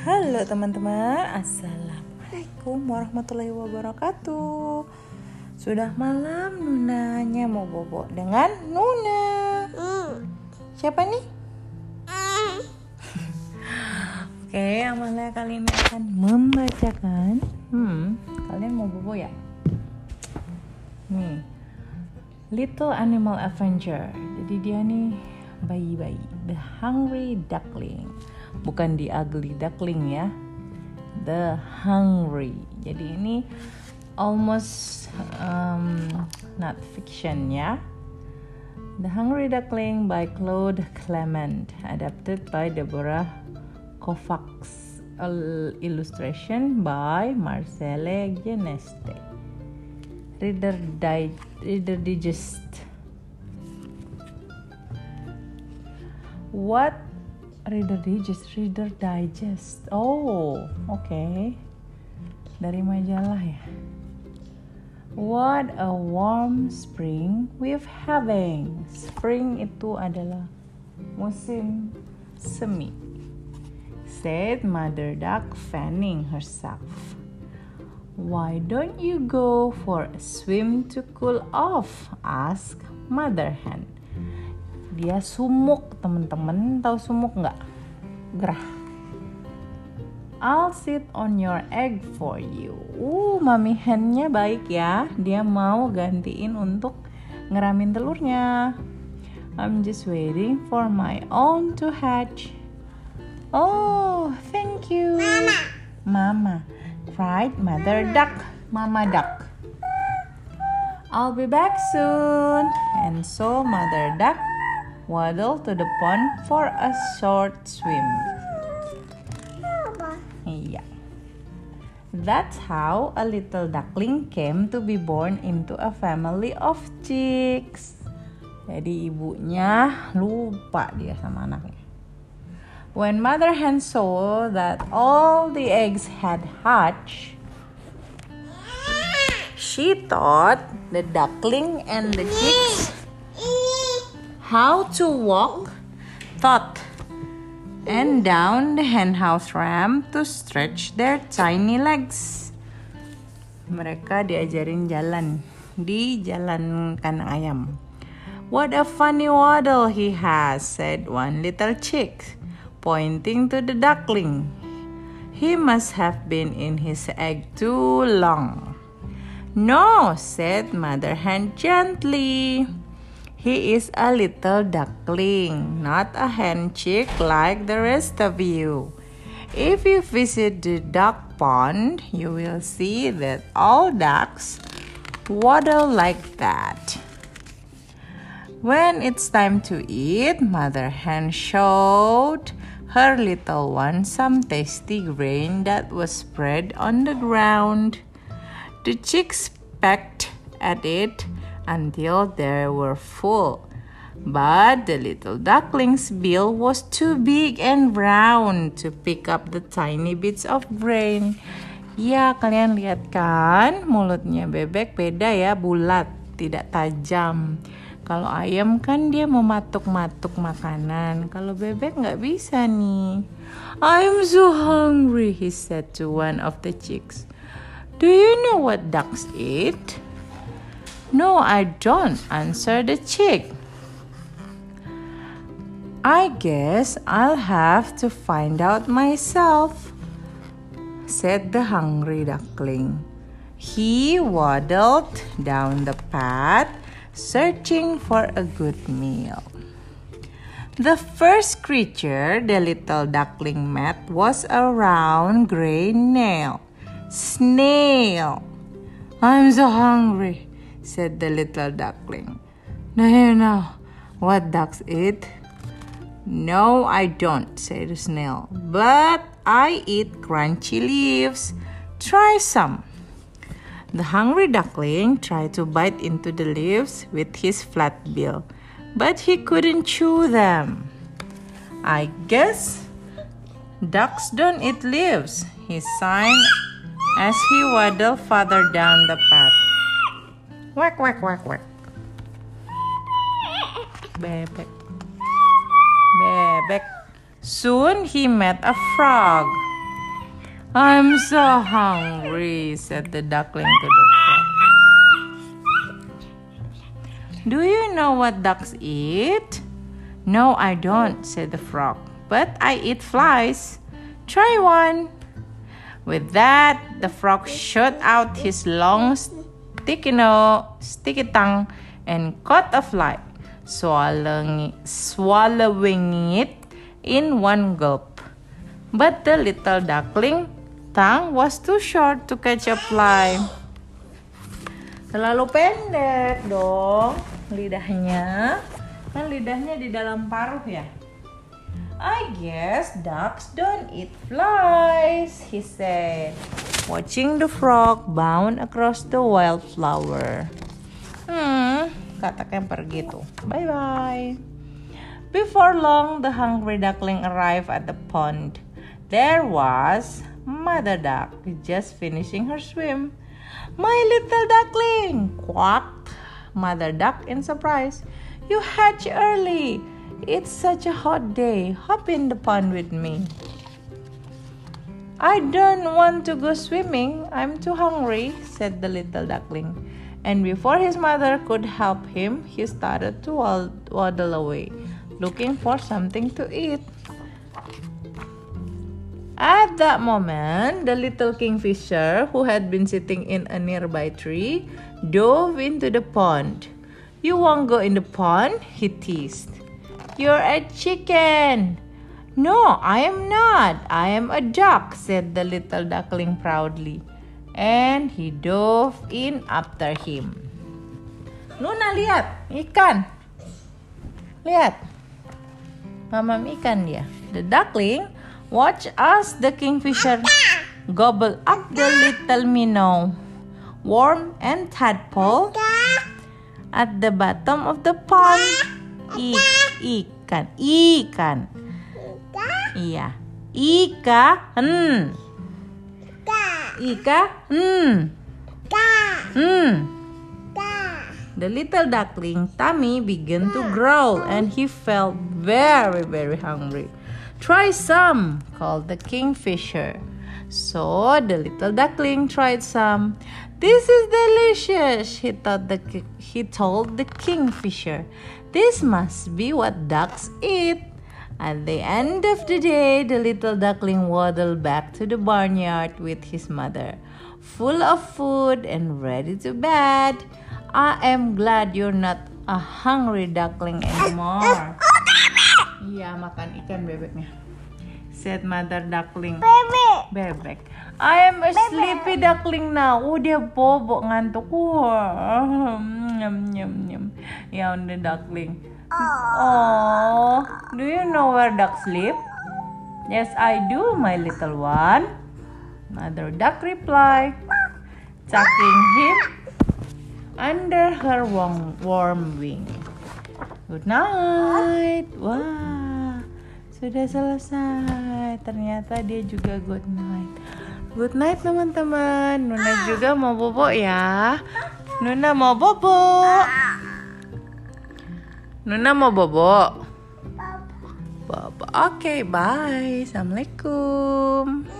Halo teman-teman, Assalamualaikum warahmatullahi wabarakatuh. Sudah malam Nunanya mau bobo dengan Nuna. Siapa nih? Oke, Amalia kali ini akan membacakan. Hmm, kalian mau bobo ya? Nih, Little Animal Avenger. Jadi dia nih bayi-bayi. The Hungry Duckling. Bukan the ugly duckling ya. The hungry. Jadi ini almost um, not fiction ya. The Hungry Duckling by Claude Clement adapted by Deborah Kovacs. Illustration by Marcelle Geneste. Reader, Di Reader Digest What Reader Digest, Reader Digest. Oh, oke. Okay. Dari majalah ya. What a warm spring we're having. Spring itu adalah musim semi. Said Mother Duck fanning herself. Why don't you go for a swim to cool off? asked Mother Hen dia sumuk temen-temen tahu sumuk nggak? Gerah. I'll sit on your egg for you. Uh mami hennya baik ya. Dia mau gantiin untuk ngeramin telurnya. I'm just waiting for my own to hatch. Oh thank you. Mama. Mama. Cried mother duck. Mama duck. I'll be back soon. And so mother duck waddle to the pond for a short swim. Iya. That's how a little duckling came to be born into a family of chicks. Jadi ibunya lupa dia sama anaknya. When mother hen saw that all the eggs had hatched, she thought the duckling and the chicks how to walk, thought, and down the henhouse ramp to stretch their tiny legs. Mereka diajarin jalan di jalan kandang ayam. What a funny waddle he has, said one little chick, pointing to the duckling. He must have been in his egg too long. No, said Mother Hen gently. He is a little duckling, not a hen chick like the rest of you. If you visit the duck pond, you will see that all ducks waddle like that. When it's time to eat, Mother Hen showed her little one some tasty grain that was spread on the ground. The chicks pecked at it until they were full. But the little duckling's bill was too big and round to pick up the tiny bits of grain. Ya, kalian lihat kan, mulutnya bebek beda ya, bulat, tidak tajam. Kalau ayam kan dia mematuk-matuk makanan. Kalau bebek nggak bisa nih. I'm so hungry, he said to one of the chicks. Do you know what ducks eat? No, I don't, answered the chick. I guess I'll have to find out myself, said the hungry duckling. He waddled down the path, searching for a good meal. The first creature the little duckling met was a round gray nail. Snail. I'm so hungry, said the little duckling. Now you know what ducks eat? No, I don't, said the snail. But I eat crunchy leaves. Try some. The hungry duckling tried to bite into the leaves with his flat bill, but he couldn't chew them. I guess ducks don't eat leaves, he sighed as he waddled farther down the path. Quack, quack, quack, quack. Bebek. Bebek. Soon he met a frog. I'm so hungry, said the duckling to the frog. Do you know what ducks eat? No, I don't, said the frog, but I eat flies. Try one. With that, the frog shot out his long, sticky, nose, sticky tongue and caught a fly, swallowing, swallowing it in one gulp. But the little duckling tongue was too short to catch a fly. Terlalu pendek dong lidahnya. Kan lidahnya di dalam paruh ya. I guess ducks don't eat flies, he said, watching the frog bound across the wildflower. Hmm, kata Kemper gitu. Bye bye. Before long, the hungry duckling arrived at the pond. There was Mother Duck just finishing her swim. My little duckling, quacked Mother Duck in surprise. You hatch early. It's such a hot day. Hop in the pond with me. I don't want to go swimming. I'm too hungry, said the little duckling. And before his mother could help him, he started to waddle away, looking for something to eat. At that moment, the little kingfisher, who had been sitting in a nearby tree, dove into the pond. You won't go in the pond? he teased. You're a chicken. No, I am not. I am a duck, said the little duckling proudly. And he dove in after him. Luna, lihat, ikan. Lihat. Mamam ikan dia. The duckling watch as the kingfisher gobble up the little minnow, worm and tadpole at the bottom of the pond. I, ikan, ikan. Iya. Ikan. Ikan. Hmm. The little duckling tummy began to growl and he felt very, very hungry. Try some, called the kingfisher. So the little duckling tried some. This is delicious, he thought the he told the kingfisher. This must be what ducks eat. At the end of the day, the little duckling waddled back to the barnyard with his mother, full of food and ready to bed. I am glad you're not a hungry duckling anymore. Iya, makan ikan bebeknya. Said mother duckling. Bebek. Bebek. I am a sleepy duckling now. Udah bobo ngantuk. Wah. Nyam nyam nyam. Ya udah duckling. Oh, do you know where duck sleep? Yes, I do, my little one. Mother duck replied, tucking him under her warm, warm wing. Good night. Wah, sudah selesai. Ternyata dia juga good night. Good night teman-teman. Nuna juga mau bobo ya. Nuna mau bobo. Nuna mau bobo. Bobo. Oke, bye. Assalamualaikum.